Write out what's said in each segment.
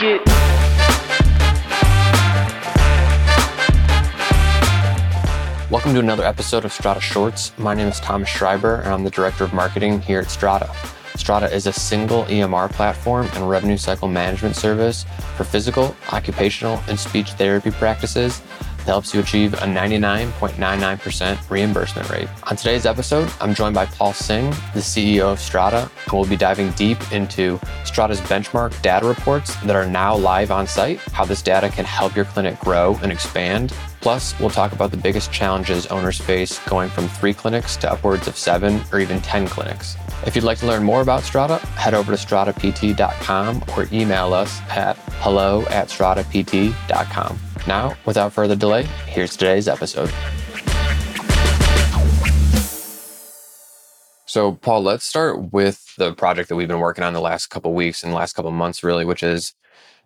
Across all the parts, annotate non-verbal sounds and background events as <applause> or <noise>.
get. Welcome to another episode of Strata Shorts. My name is Thomas Schreiber, and I'm the Director of Marketing here at Strata. Strata is a single EMR platform and revenue cycle management service for physical, occupational, and speech therapy practices helps you achieve a 99.99% reimbursement rate. On today's episode, I'm joined by Paul Singh, the CEO of Strata, and we'll be diving deep into Strata's benchmark data reports that are now live on site, how this data can help your clinic grow and expand, Plus, we'll talk about the biggest challenges owners face going from three clinics to upwards of seven or even 10 clinics. If you'd like to learn more about Strata, head over to stratapt.com or email us at hello at stratapt.com. Now, without further delay, here's today's episode. So, Paul, let's start with the project that we've been working on the last couple weeks and last couple months, really, which is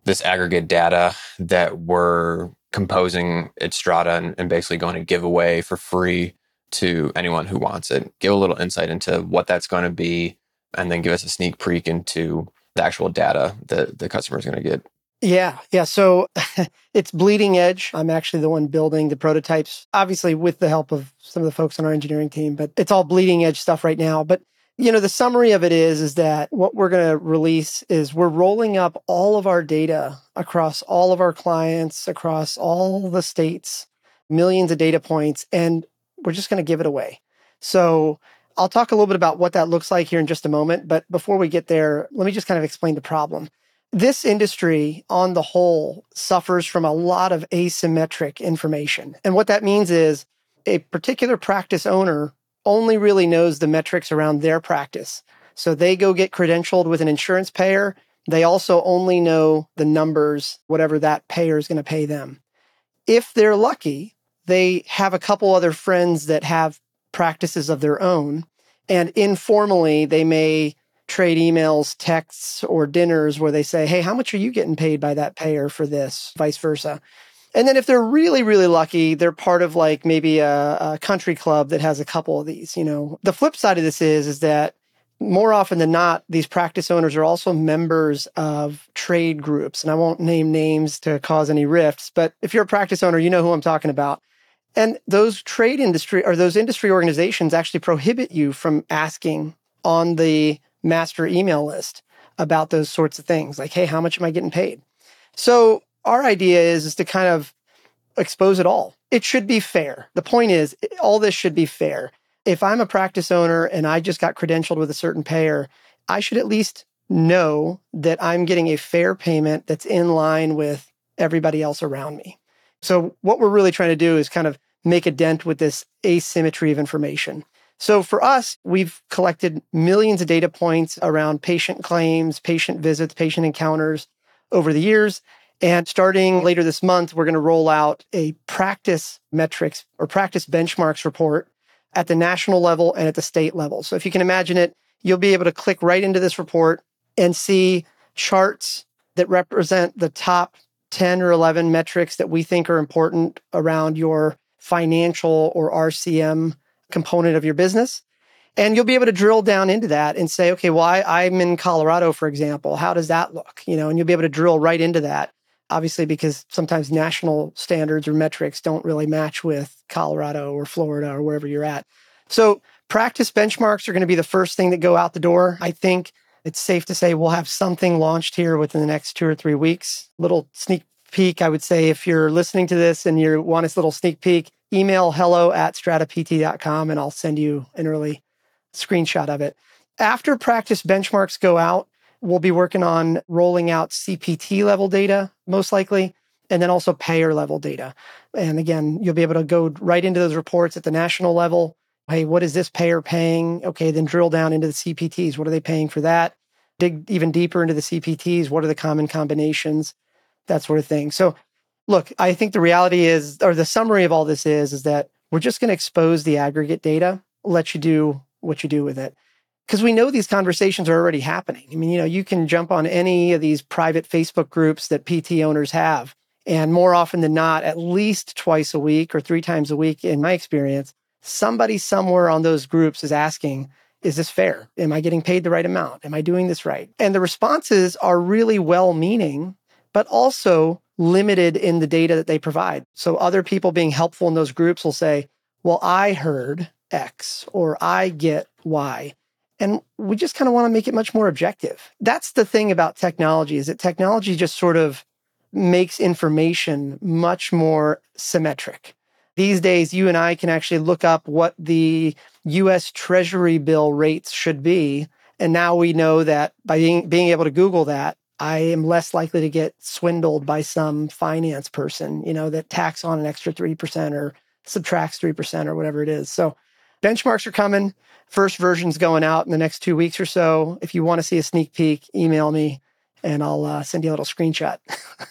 this aggregate data that we're composing at Strata and, and basically going to give away for free to anyone who wants it. Give a little insight into what that's going to be, and then give us a sneak peek into the actual data that the customer is going to get. Yeah, yeah. So <laughs> it's bleeding edge. I'm actually the one building the prototypes, obviously with the help of some of the folks on our engineering team, but it's all bleeding edge stuff right now. But you know, the summary of it is is that what we're going to release is we're rolling up all of our data across all of our clients, across all the states, millions of data points, and we're just going to give it away. So I'll talk a little bit about what that looks like here in just a moment. But before we get there, let me just kind of explain the problem. This industry, on the whole, suffers from a lot of asymmetric information. And what that means is a particular practice owner only really knows the metrics around their practice. So they go get credentialed with an insurance payer. They also only know the numbers, whatever that payer is going to pay them. If they're lucky, they have a couple other friends that have practices of their own. And informally, they may trade emails, texts, or dinners where they say, Hey, how much are you getting paid by that payer for this? Vice versa. And then if they're really, really lucky, they're part of like maybe a, a, country club that has a couple of these. You know, the flip side of this is is that more often than not, these practice owners are also members of trade groups. And I won't name names to cause any rifts, but if you're a practice owner, you know who I'm talking about. And those trade industry or those industry organizations actually prohibit you from asking on the master email list about those sorts of things like, hey, how much am I getting paid? So our idea is, is to kind of expose it all. It should be fair. The point is, all this should be fair. If I'm a practice owner and I just got credentialed with a certain payer, I should at least know that I'm getting a fair payment that's in line with everybody else around me. So, what we're really trying to do is kind of make a dent with this asymmetry of information. So, for us, we've collected millions of data points around patient claims, patient visits, patient encounters over the years. And starting later this month, we're going to roll out a practice metrics or practice benchmarks report at the national level and at the state level. So if you can imagine it, you'll be able to click right into this report and see charts that represent the top 10 or 11 metrics that we think are important around your financial or RCM component of your business. And you'll be able to drill down into that and say, okay, well, I, am in Colorado, for example. How does that look? You know, and you'll be able to drill right into that obviously because sometimes national standards or metrics don't really match with Colorado or Florida or wherever you're at. So practice benchmarks are going to be the first thing that go out the door. I think it's safe to say we'll have something launched here within the next two or three weeks. Little sneak peek, I would say if you're listening to this and you want a little sneak peek, email hello at stratapt.com and I'll send you an early screenshot of it. After practice benchmarks go out, We'll be working on rolling out CPT level data, most likely, and then also payer level data. And again, you'll be able to go right into those reports at the national level. Hey, what is this payer paying? Okay, then drill down into the CPTs. What are they paying for that? Dig even deeper into the CPTs. What are the common combinations? That sort of thing. So, look, I think the reality is, or the summary of all this is, is that we're just going to expose the aggregate data, let you do what you do with it because we know these conversations are already happening. I mean, you know, you can jump on any of these private Facebook groups that PT owners have. And more often than not, at least twice a week or three times a week, in my experience, somebody somewhere on those groups is asking, is this fair? Am I getting paid the right amount? Am I doing this right? And the responses are really well meaning, but also limited in the data that they provide. So other people being helpful in those groups will say, well, I heard X or I get Y. And we just kind of want to make it much more objective. That's the thing about technology is that technology just sort of makes information much more symmetric. These days, you and I can actually look up what the US Treasury bill rates should be. And now we know that by being, being able to Google that, I am less likely to get swindled by some finance person, you know, that tax on an extra 3% or subtracts 3% or whatever it is. So benchmarks are coming. First version's going out in the next two weeks or so. If you want to see a sneak peek, email me and I'll uh, send you a little screenshot.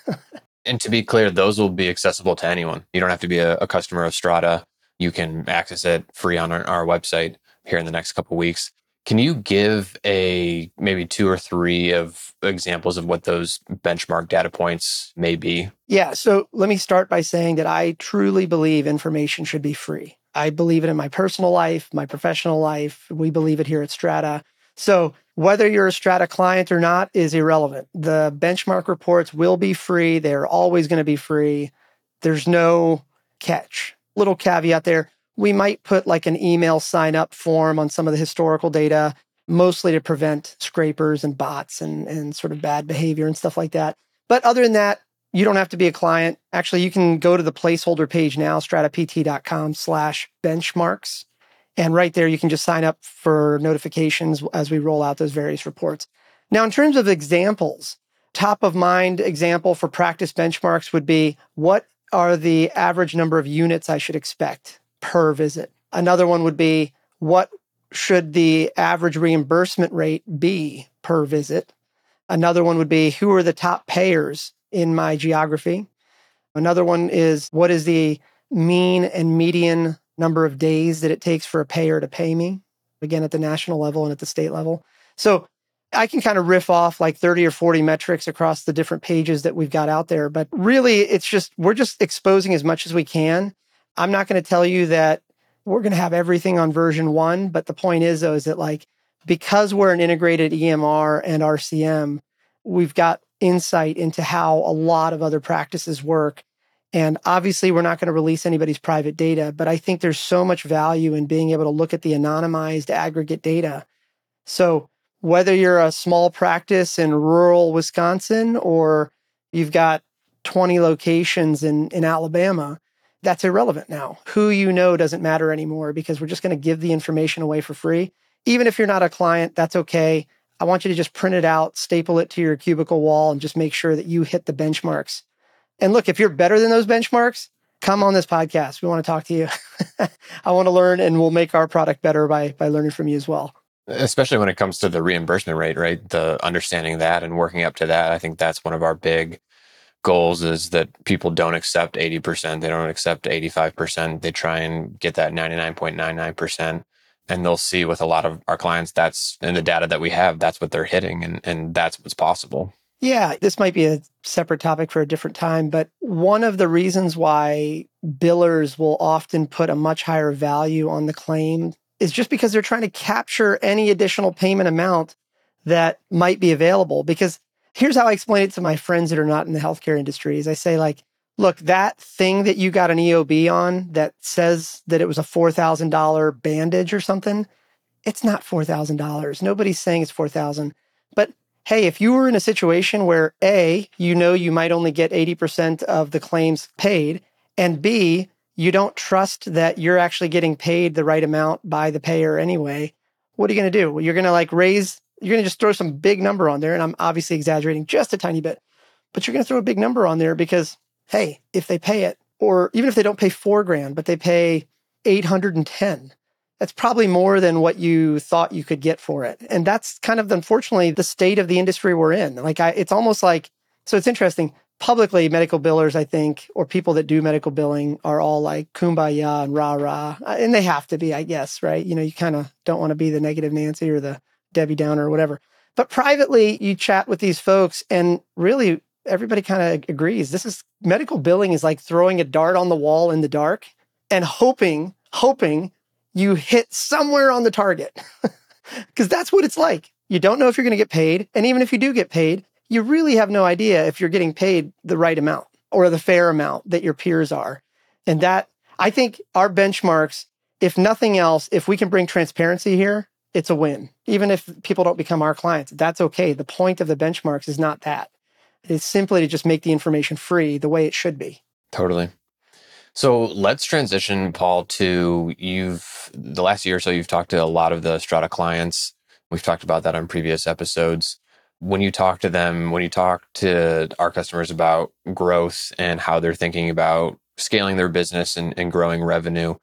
<laughs> and to be clear, those will be accessible to anyone. You don't have to be a, a customer of Strata. You can access it free on our, our website here in the next couple weeks. Can you give a maybe two or three of examples of what those benchmark data points may be? Yeah. So let me start by saying that I truly believe information should be free. I believe it in my personal life, my professional life. We believe it here at Strata. So whether you're a Strata client or not is irrelevant. The benchmark reports will be free. They're always going to be free. There's no catch. Little caveat there we might put like an email sign up form on some of the historical data, mostly to prevent scrapers and bots and, and sort of bad behavior and stuff like that. But other than that, you don't have to be a client. Actually, you can go to the placeholder page now, stratapt.com slash benchmarks. And right there, you can just sign up for notifications as we roll out those various reports. Now, in terms of examples, top of mind example for practice benchmarks would be what are the average number of units I should expect? Per visit. Another one would be what should the average reimbursement rate be per visit? Another one would be who are the top payers in my geography? Another one is what is the mean and median number of days that it takes for a payer to pay me? Again, at the national level and at the state level. So I can kind of riff off like 30 or 40 metrics across the different pages that we've got out there. But really, it's just, we're just exposing as much as we can. I'm not going to tell you that we're going to have everything on version one, but the point is, though, is that like because we're an integrated EMR and RCM, we've got insight into how a lot of other practices work. And obviously, we're not going to release anybody's private data, but I think there's so much value in being able to look at the anonymized aggregate data. So, whether you're a small practice in rural Wisconsin or you've got 20 locations in, in Alabama, that's irrelevant now. Who you know doesn't matter anymore because we're just going to give the information away for free. Even if you're not a client, that's okay. I want you to just print it out, staple it to your cubicle wall, and just make sure that you hit the benchmarks. And look, if you're better than those benchmarks, come on this podcast. We want to talk to you. <laughs> I want to learn, and we'll make our product better by by learning from you as well. Especially when it comes to the reimbursement rate, right? The understanding that and working up to that. I think that's one of our big goals is that people don't accept 80%, they don't accept 85%. They try and get that 99.99%. And they'll see with a lot of our clients, that's in the data that we have, that's what they're hitting and, and that's what's possible. Yeah, this might be a separate topic for a different time, but one of the reasons why billers will often put a much higher value on the claim is just because they're trying to capture any additional payment amount that might be available. Because here's how I explain it to my friends that are not in the healthcare industry is I say like, look, that thing that you got an EOB on that says that it was a $4,000 bandage or something, it's not $4,000. Nobody's saying it's 4,000. But hey, if you were in a situation where A, you know you might only get 80% of the claims paid, and B, you don't trust that you're actually getting paid the right amount by the payer anyway, what are you going to do? Well, you're going to like raise you're going to just throw some big number on there. And I'm obviously exaggerating just a tiny bit, but you're going to throw a big number on there because, hey, if they pay it, or even if they don't pay four grand, but they pay 810, that's probably more than what you thought you could get for it. And that's kind of, unfortunately, the state of the industry we're in. Like, I, it's almost like, so it's interesting. Publicly, medical billers, I think, or people that do medical billing are all like kumbaya and rah rah. Uh, and they have to be, I guess, right? You know, you kind of don't want to be the negative Nancy or the Debbie Downer or whatever. But privately, you chat with these folks, and really everybody kind of agrees. This is medical billing is like throwing a dart on the wall in the dark and hoping, hoping you hit somewhere on the target. <laughs> Because that's what it's like. You don't know if you're going to get paid. And even if you do get paid, you really have no idea if you're getting paid the right amount or the fair amount that your peers are. And that, I think our benchmarks, if nothing else, if we can bring transparency here, it's a win. Even if people don't become our clients, that's okay. The point of the benchmarks is not that. It's simply to just make the information free the way it should be. Totally. So let's transition, Paul, to you've the last year or so, you've talked to a lot of the Strata clients. We've talked about that on previous episodes. When you talk to them, when you talk to our customers about growth and how they're thinking about scaling their business and, and growing revenue,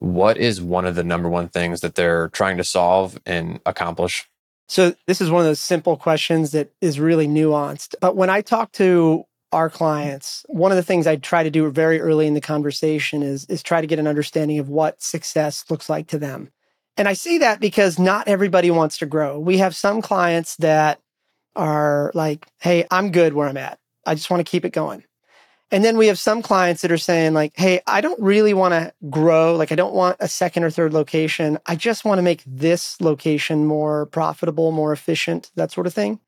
what is one of the number one things that they're trying to solve and accomplish? So, this is one of those simple questions that is really nuanced. But when I talk to our clients, one of the things I try to do very early in the conversation is, is try to get an understanding of what success looks like to them. And I say that because not everybody wants to grow. We have some clients that are like, hey, I'm good where I'm at. I just want to keep it going. And then we have some clients that are saying, like, hey, I don't really want to grow. Like, I don't want a second or third location. I just want to make this location more profitable, more efficient, that sort of thing.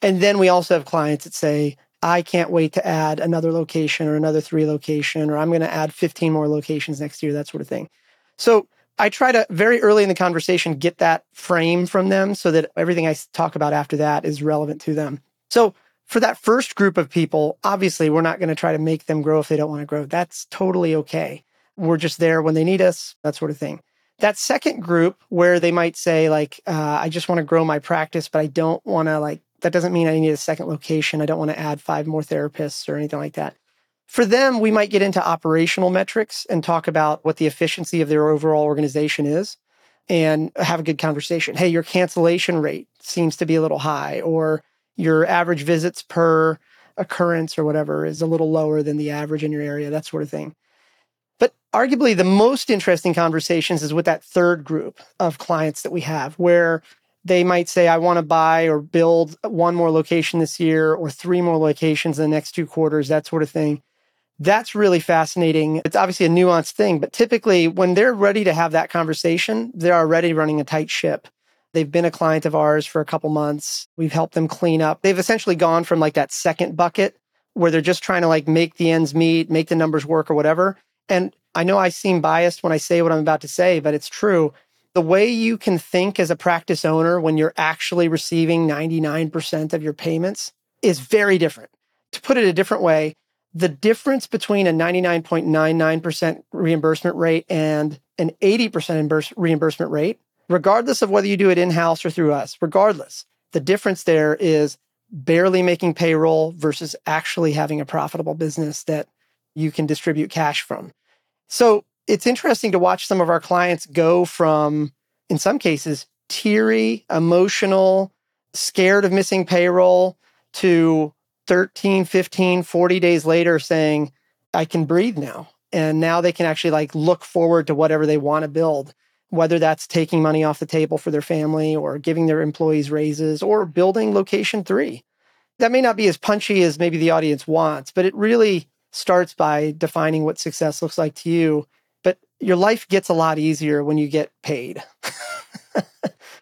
And then we also have clients that say, I can't wait to add another location or another three location, or I'm going to add 15 more locations next year, that sort of thing. So I try to very early in the conversation get that frame from them so that everything I talk about after that is relevant to them. So for that first group of people, obviously, we're not going to try to make them grow if they don't want to grow. That's totally okay. We're just there when they need us, that sort of thing. That second group where they might say, like, uh, I just want to grow my practice, but I don't want to, like, that doesn't mean I need a second location. I don't want to add five more therapists or anything like that. For them, we might get into operational metrics and talk about what the efficiency of their overall organization is and have a good conversation. Hey, your cancellation rate seems to be a little high, or your average visits per occurrence or whatever is a little lower than the average in your area, that sort of thing. But arguably, the most interesting conversations is with that third group of clients that we have, where they might say, I want to buy or build one more location this year or three more locations in the next two quarters, that sort of thing. That's really fascinating. It's obviously a nuanced thing, but typically when they're ready to have that conversation, they're already running a tight ship. They've been a client of ours for a couple months. We've helped them clean up. They've essentially gone from like that second bucket where they're just trying to like make the ends meet, make the numbers work or whatever. And I know I seem biased when I say what I'm about to say, but it's true. The way you can think as a practice owner when you're actually receiving 99% of your payments is very different. To put it a different way, the difference between a 99.99% reimbursement rate and an 80% reimbursement rate regardless of whether you do it in house or through us, regardless, the difference there is barely making payroll versus actually having a profitable business that you can distribute cash from. So it's interesting to watch some of our clients go from, in some cases, teary, emotional, scared of missing payroll to 13, 15, 40 days later saying, I can breathe now. And now they can actually like look forward to whatever they want to build whether that's taking money off the table for their family or giving their employees raises or building location three. That may not be as punchy as maybe the audience wants, but it really starts by defining what success looks like to you. But your life gets a lot easier when you get paid.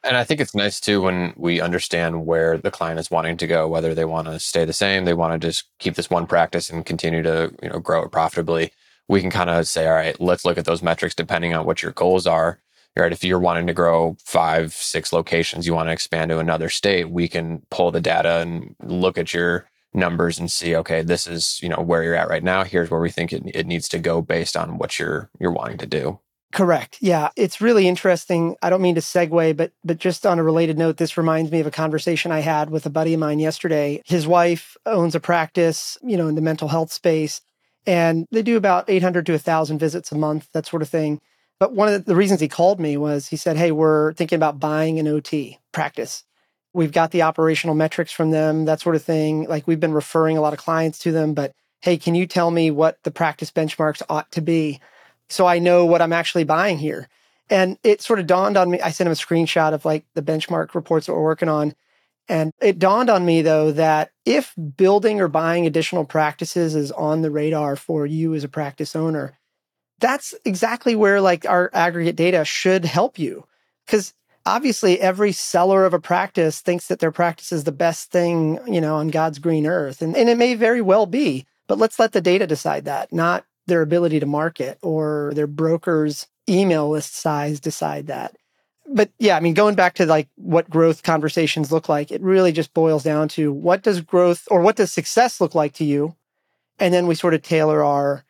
and I think it's nice too when we understand where the client is wanting to go, whether they want to stay the same, they want to just keep this one practice and continue to, you know, grow it profitably. We can kind of say, all right, let's look at those metrics depending on what your goals are right? If you're wanting to grow five, six locations, you want to expand to another state, we can pull the data and look at your numbers and see, okay, this is, you know, where you're at right now. Here's where we think it, it needs to go based on what you're you're wanting to do. Correct. Yeah, it's really interesting. I don't mean to segue, but but just on a related note, this reminds me of a conversation I had with a buddy of mine yesterday. His wife owns a practice, you know, in the mental health space, and they do about 800 to 1000 visits a month, that sort of thing. But one of the reasons he called me was he said, Hey, we're thinking about buying an OT practice. We've got the operational metrics from them, that sort of thing. Like we've been referring a lot of clients to them, but hey, can you tell me what the practice benchmarks ought to be so I know what I'm actually buying here? And it sort of dawned on me. I sent him a screenshot of like the benchmark reports that we're working on. And it dawned on me though that if building or buying additional practices is on the radar for you as a practice owner, that's exactly where like our aggregate data should help you. Because obviously every seller of a practice thinks that their practice is the best thing, you know, on God's green earth. And, and it may very well be, but let's let the data decide that, not their ability to market or their broker's email list size decide that. But yeah, I mean, going back to like what growth conversations look like, it really just boils down to what does growth or what does success look like to you? And then we sort of tailor our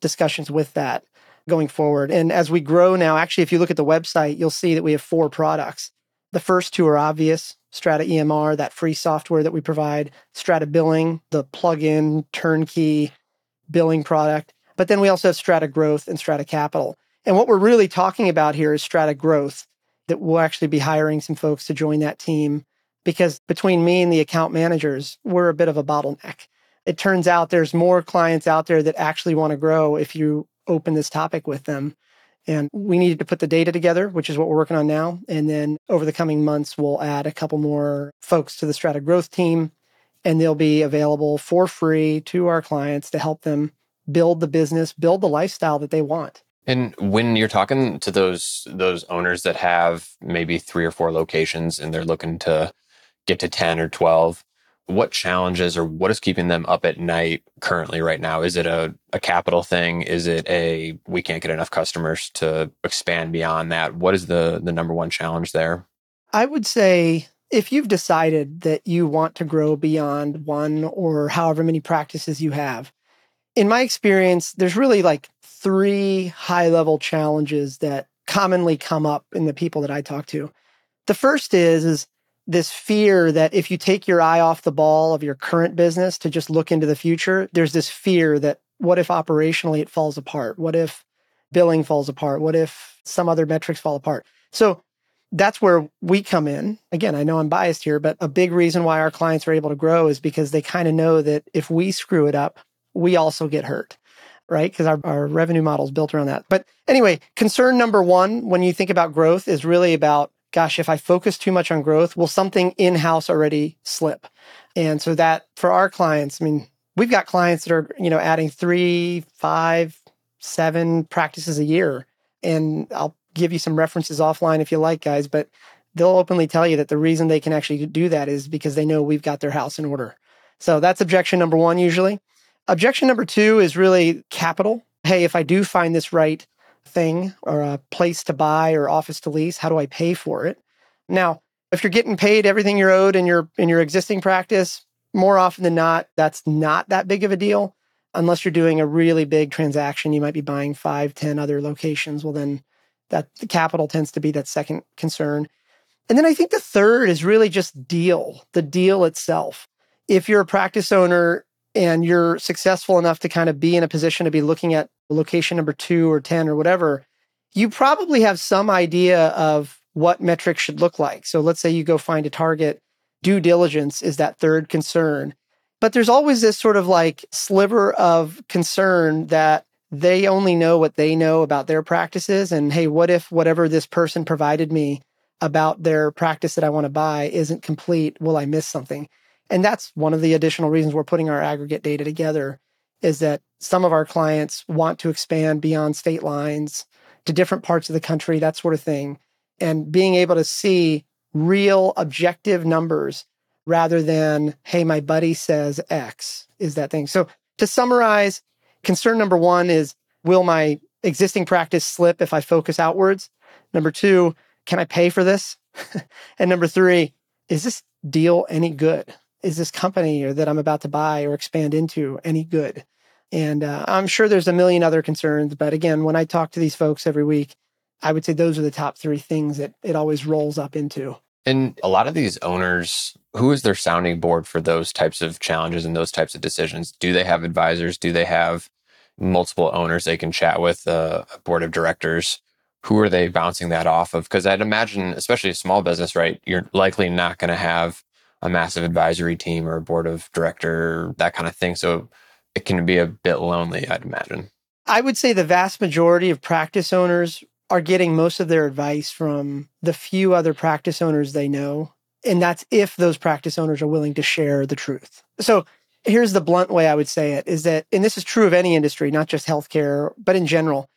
discussions with that going forward. And as we grow now, actually, if you look at the website, you'll see that we have four products. The first two are obvious Strata EMR, that free software that we provide, Strata Billing, the plug-in turnkey billing product. But then we also have Strata Growth and Strata Capital. And what we're really talking about here is Strata Growth, that we'll actually be hiring some folks to join that team because between me and the account managers, we're a bit of a bottleneck. It turns out there's more clients out there that actually want to grow if you open this topic with them. And we needed to put the data together, which is what we're working on now. And then over the coming months, we'll add a couple more folks to the Strata Growth team, and they'll be available for free to our clients to help them build the business, build the lifestyle that they want. And when you're talking to those those owners that have maybe three or four locations and they're looking to get to 10 or 12, what challenges or what is keeping them up at night currently right now? Is it a, a capital thing? Is it a we can't get enough customers to expand beyond that? What is the the number one challenge there? I would say if you've decided that you want to grow beyond one or however many practices you have, in my experience, there's really like three high level challenges that commonly come up in the people that I talk to. The first is, is this fear that if you take your eye off the ball of your current business to just look into the future, there's this fear that what if operationally it falls apart? What if billing falls apart? What if some other metrics fall apart? So that's where we come in. Again, I know I'm biased here, but a big reason why our clients are able to grow is because they kind of know that if we screw it up, we also get hurt, right? Because our, our revenue model is built around that. But anyway, concern number one when you think about growth is really about gosh, if I focus too much on growth, will something in house already slip? And so that for our clients, I mean, we've got clients that are, you know, adding three, five, seven practices a year. And I'll give you some references offline if you like, guys, but they'll openly tell you that the reason they can actually do that is because they know we've got their house in order. So that's objection number one, usually. Objection number two is really capital. Hey, if I do find this right thing or a place to buy or office to lease, how do I pay for it? Now, if you're getting paid everything you're owed in your in your existing practice, more often than not, that's not that big of a deal. Unless you're doing a really big transaction, you might be buying five, ten other locations. Well, then that the capital tends to be that second concern. And then I think the third is really just deal, the deal itself. If you're a practice owner and you're successful enough to kind of be in a position to be looking at location number two or 10 or whatever, you probably have some idea of what metrics should look like. So let's say you go find a target. Due diligence is that third concern. But there's always this sort of like sliver of concern that they only know what they know about their practices. And hey, what if whatever this person provided me about their practice that I want to buy isn't complete? Will I miss something? And that's one of the additional reasons we're putting our aggregate data together is that some of our clients want to expand beyond state lines to different parts of the country, that sort of thing. And being able to see real objective numbers rather than, hey, my buddy says X is that thing. So to summarize, concern number one is will my existing practice slip if I focus outwards? Number two, can I pay for this? <laughs> and number three, is this deal any good? Is this company or that I'm about to buy or expand into any good? And uh, I'm sure there's a million other concerns, but again, when I talk to these folks every week, I would say those are the top three things that it always rolls up into. And a lot of these owners, who is their sounding board for those types of challenges and those types of decisions? Do they have advisors? Do they have multiple owners they can chat with, uh, a board of directors? Who are they bouncing that off of? Because I'd imagine, especially a small business, right? You're likely not going to have a massive advisory team or a board of director, that kind of thing. So it can be a bit lonely, I'd imagine. I would say the vast majority of practice owners are getting most of their advice from the few other practice owners they know. And that's if those practice owners are willing to share the truth. So here's the blunt way I would say it is that, and this is true of any industry, not just healthcare, but in general.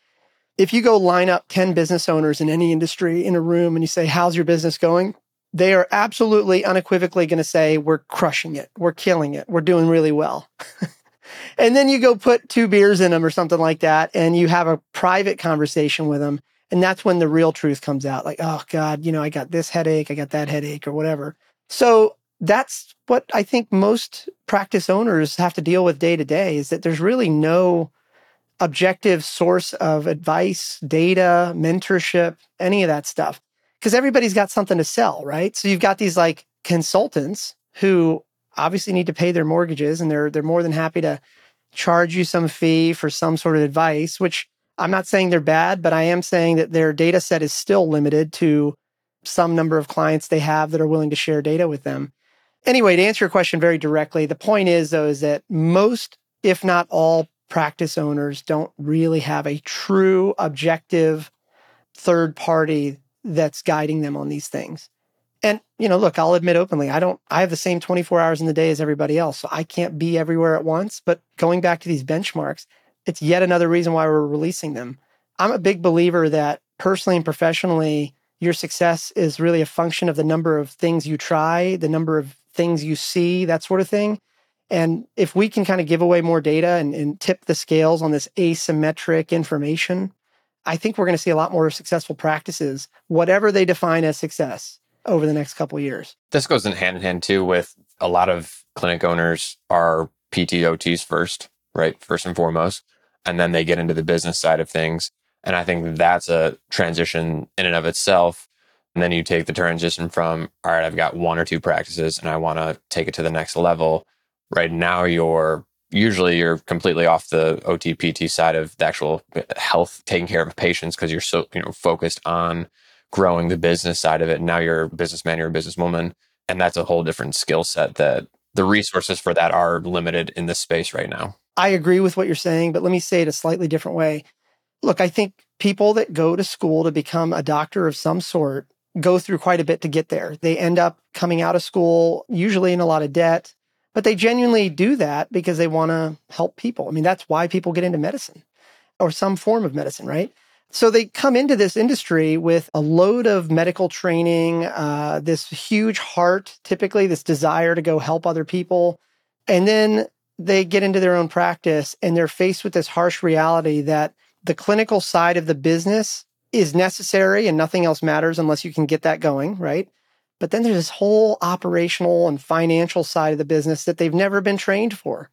if you go line up 10 business owners in any industry in a room and you say, How's your business going? They are absolutely unequivocally going to say, We're crushing it. We're killing it. We're doing really well. <laughs> and then you go put two beers in them or something like that, and you have a private conversation with them. And that's when the real truth comes out like, oh God, you know, I got this headache, I got that headache, or whatever. So that's what I think most practice owners have to deal with day to day is that there's really no objective source of advice, data, mentorship, any of that stuff. Because everybody's got something to sell, right? So you've got these like consultants who obviously need to pay their mortgages and they're they're more than happy to charge you some fee for some sort of advice, which I'm not saying they're bad, but I am saying that their data set is still limited to some number of clients they have that are willing to share data with them. Anyway, to answer your question very directly, the point is though is that most if not all practice owners don't really have a true objective third party that's guiding them on these things. And, you know, look, I'll admit openly, I don't, I have the same 24 hours in the day as everybody else. So I can't be everywhere at once. But going back to these benchmarks, it's yet another reason why we're releasing them. I'm a big believer that personally and professionally, your success is really a function of the number of things you try, the number of things you see, that sort of thing. And if we can kind of give away more data and, and tip the scales on this asymmetric information, I think we're going to see a lot more successful practices, whatever they define as success over the next couple years. This goes in hand in hand too with a lot of clinic owners are PTOTs first, right? First and foremost. And then they get into the business side of things. And I think that's a transition in and of itself. And then you take the transition from, all right, I've got one or two practices and I want to take it to the next level right now you're usually you're completely off the OTPT side of the actual uh, health, taking care of patients because you're so you know focused on growing the business side of it. And now you're a businessman, you're a businesswoman, and that's a whole different skill set that the resources for that are limited in this space right now. I agree with what you're saying, but let me say it a slightly different way. Look, I think people that go to school to become a doctor of some sort go through quite a bit to get there. They end up coming out of school usually in a lot of debt but they genuinely do that because they want to help people. I mean, that's why people get into medicine or some form of medicine, right? So they come into this industry with a load of medical training, uh, this huge heart, typically this desire to go help other people. And then they get into their own practice and they're faced with this harsh reality that the clinical side of the business is necessary and nothing else matters unless you can get that going, right? But then there's this whole operational and financial side of the business that they've never been trained for.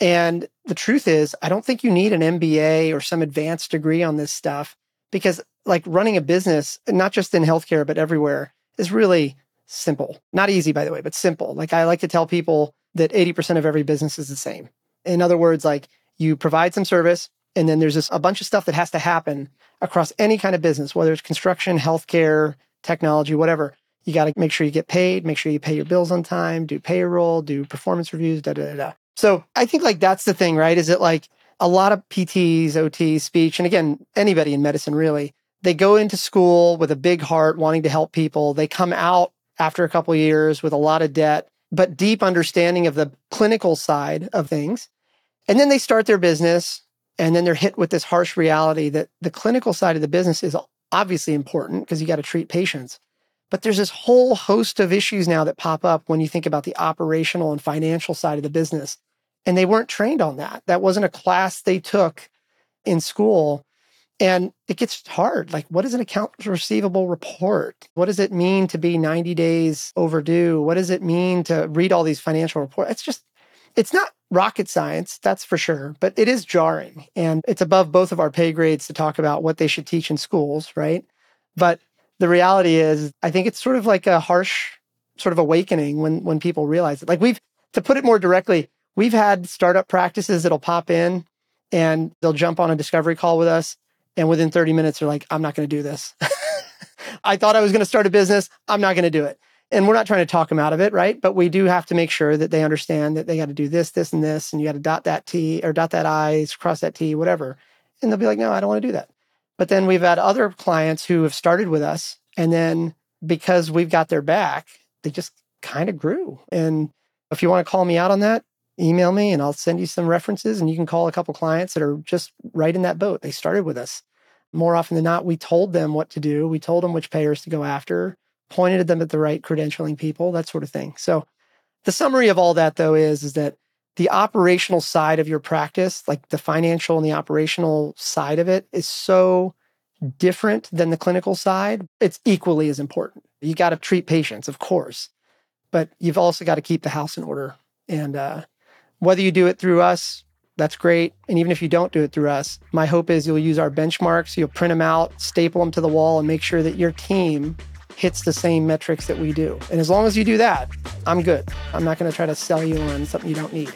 And the truth is, I don't think you need an MBA or some advanced degree on this stuff because, like, running a business, not just in healthcare, but everywhere, is really simple. Not easy, by the way, but simple. Like, I like to tell people that 80% of every business is the same. In other words, like, you provide some service, and then there's this, a bunch of stuff that has to happen across any kind of business, whether it's construction, healthcare, technology, whatever. You got to make sure you get paid, make sure you pay your bills on time, do payroll, do performance reviews, da da da. So I think like that's the thing, right? Is it like a lot of PTs, OTs, speech, and again, anybody in medicine really, they go into school with a big heart wanting to help people. They come out after a couple years with a lot of debt, but deep understanding of the clinical side of things. And then they start their business and then they're hit with this harsh reality that the clinical side of the business is obviously important because you got to treat patients. But there's this whole host of issues now that pop up when you think about the operational and financial side of the business. And they weren't trained on that. That wasn't a class they took in school. And it gets hard. Like, what is an accounts receivable report? What does it mean to be 90 days overdue? What does it mean to read all these financial reports? It's just, it's not rocket science, that's for sure, but it is jarring. And it's above both of our pay grades to talk about what they should teach in schools, right? But the reality is, I think it's sort of like a harsh sort of awakening when when people realize it. Like we've to put it more directly, we've had startup practices that'll pop in and they'll jump on a discovery call with us, and within 30 minutes they're like, "I'm not going to do this. <laughs> I thought I was going to start a business. I'm not going to do it." And we're not trying to talk them out of it, right? But we do have to make sure that they understand that they got to do this, this, and this, and you got to dot that T or dot that I, cross that T, whatever. And they'll be like, "No, I don't want to do that." But then we've had other clients who have started with us. And then because we've got their back, they just kind of grew. And if you want to call me out on that, email me and I'll send you some references. And you can call a couple clients that are just right in that boat. They started with us. more often than not, we told them what to do. We told them which payers to go after, pointed them at the right credentialing people, that sort of thing. So the summary of all that though is, is that the operational side of your practice, like the financial and the operational side of it is so different than the clinical side. It's equally as important. You got to treat patients, of course, but you've also got to keep the house in order. And uh, whether you do it through us, that's great. And even if you don't do it through us, my hope is you'll use our benchmarks, you'll print them out, staple them to the wall, and make sure that your team hits the same metrics that we do. And as long as you do that, I'm good. I'm not going to try to sell you on something you don't need.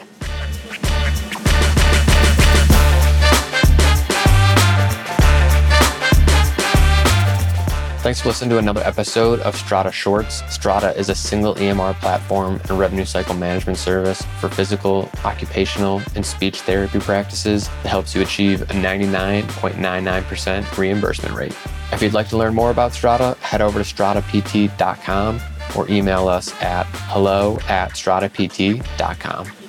Thanks for listening to another episode of Strata Shorts. Strata is a single EMR platform and revenue cycle management service for physical, occupational, and speech therapy practices that helps you achieve a 99.99% reimbursement rate. If you'd like to learn more about Strata, head over to stratapt.com or email us at hello at stratapt.com.